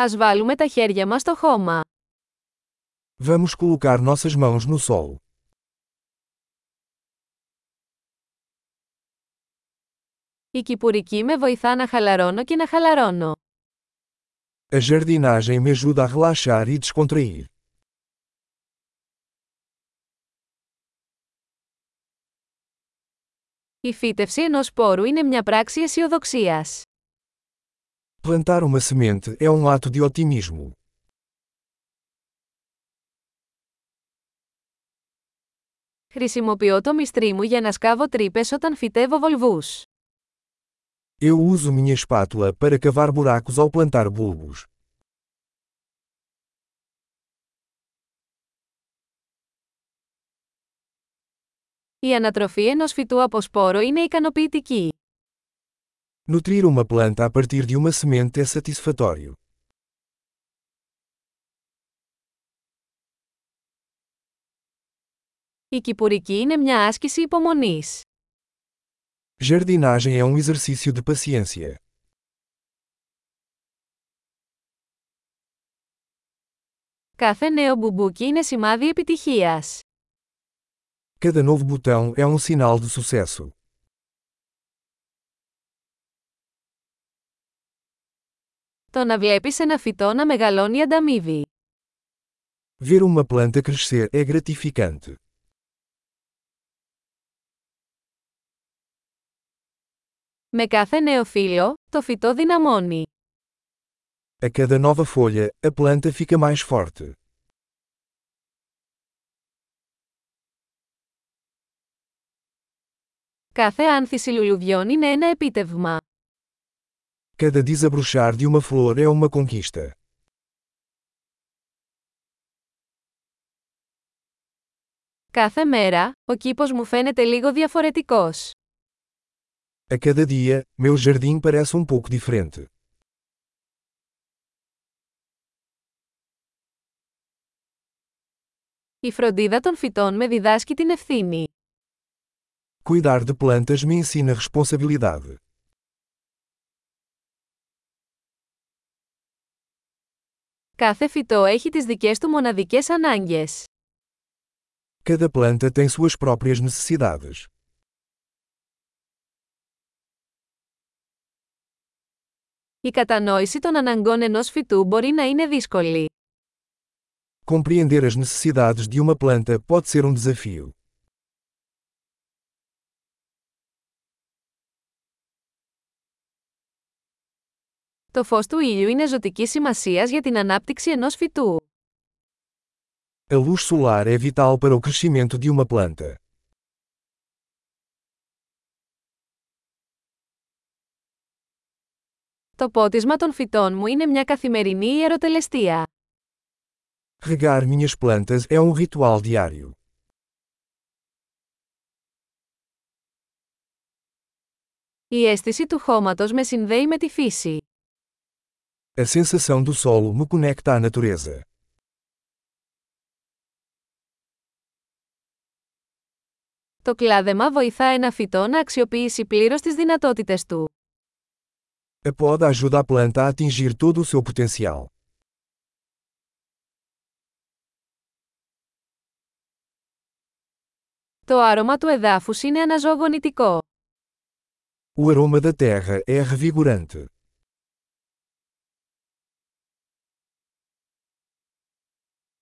Ας βάλουμε τα χέρια μας στο χώμα. Vamos colocar nossas mãos no sol. Η κυπουρική με βοηθά να χαλαρώνω και να χαλαρώνω. A jardinagem me ajuda a relaxar e descontrair. Η φύτευση ενός σπόρου είναι μια πράξη αισιοδοξίας. Plantar uma semente é um ato de otimismo. Χρησιμοποιώ το μυστρί μου για να σκάβω τρύπες όταν φυτεύω βολβούς. Eu uso minha espátula para cavar buracos ao plantar bulbos. Η ανατροφή ενός φυτού από σπόρο είναι ικανοποιητική. Nutrir uma planta a partir de uma semente é satisfatório. Η κυπουρική είναι μια άσκηση υπομονής. Jardinagem é um exercício de paciência. Κάθε νέο μπουμπούκι είναι σημάδι επιτυχίας. Cada novo botão é um sinal de sucesso. Το να βλέπεις ένα φυτό να μεγαλώνει ανταμείβει. Ver uma planta crescer é gratificante. Με κάθε νέο φύλλο, το φυτό δυναμώνει. A cada nova folha, a planta fica mais forte. Κάθε άνθηση λουλουδιών είναι ένα επίτευγμα. Cada desabrochar de uma flor é uma conquista. Κάθε μέρα, ο κήπος μου φαίνεται λίγο διαφορετικός. A cada dia, meu jardim parece um pouco diferente. Η φροντίδα των φυτών με διδάσκει την ευθύνη. Cuidar de plantas me ensina responsabilidade. Κάθε φυτό έχει τις δικές του μοναδικές ανάγκες. Cada planta tem suas próprias necessidades. Η κατανόηση των αναγκών ενός φυτού μπορεί να είναι δύσκολη. Compreender as necessidades de uma planta pode ser um desafio. Το φως του ήλιου είναι ζωτικής σημασίας για την ανάπτυξη ενός φυτού. A luz solar é vital para o crescimento de uma planta. Το πότισμα των φυτών μου είναι μια καθημερινή ιεροτελεστία. Regar minhas plantas é um ritual diário. Η αίσθηση του χώματος με συνδέει με τη φύση. A sensação do solo me conecta à natureza. Το κλάδεμα βοηθά ένα φυτό να αξιοποιήσει πλήρως τις δυνατότητες του. A poda ajuda a planta a atingir todo o seu potencial. Το άρωμα του εδάφους είναι αναζωογονητικό. O aroma da terra é revigorante.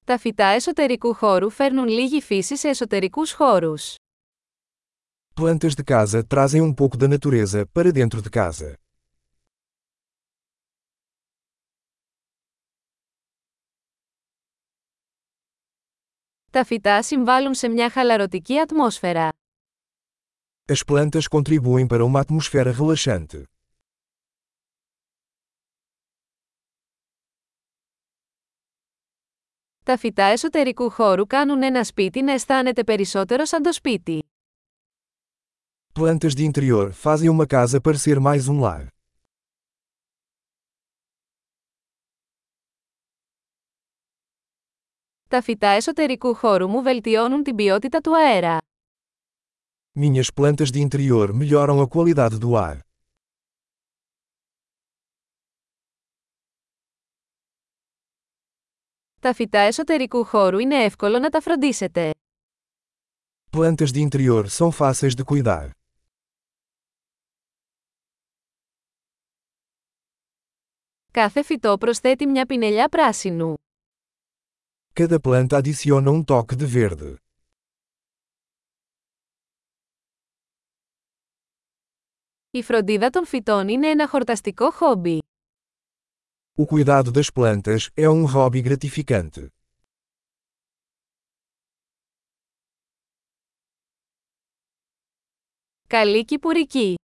Τα φυτά εσωτερικού χώρου φέρνουν λίγη φύση σε εσωτερικούς χώρους. Plantas de casa trazem um pouco da natureza para dentro de casa. Τα φυτά συμβάλλουν σε μια χαλαρωτική ατμόσφαιρα. As plantas contribuem para uma atmosfera relaxante. Τα φυτά εσωτερικού χώρου κάνουν ένα σπίτι να αισθάνεται περισσότερο σαν το σπίτι. Plantas de interior fazem uma casa parecer mais um lar. Τα φυτά εσωτερικού χώρου μου βελτιώνουν την ποιότητα του αέρα. Minhas plantas de interior melhoram a qualidade do ar. Τα φυτά εσωτερικού χώρου είναι εύκολο να τα φροντίσετε. Plantas de interior são fáceis de cuidar. Κάθε φυτό προσθέτει μια πινελιά πράσινου. Cada planta adiciona um toque de verde. Η φροντίδα των φυτών είναι ένα χορταστικό χόμπι. O cuidado das plantas é um hobby gratificante. Καλή κυπουρική!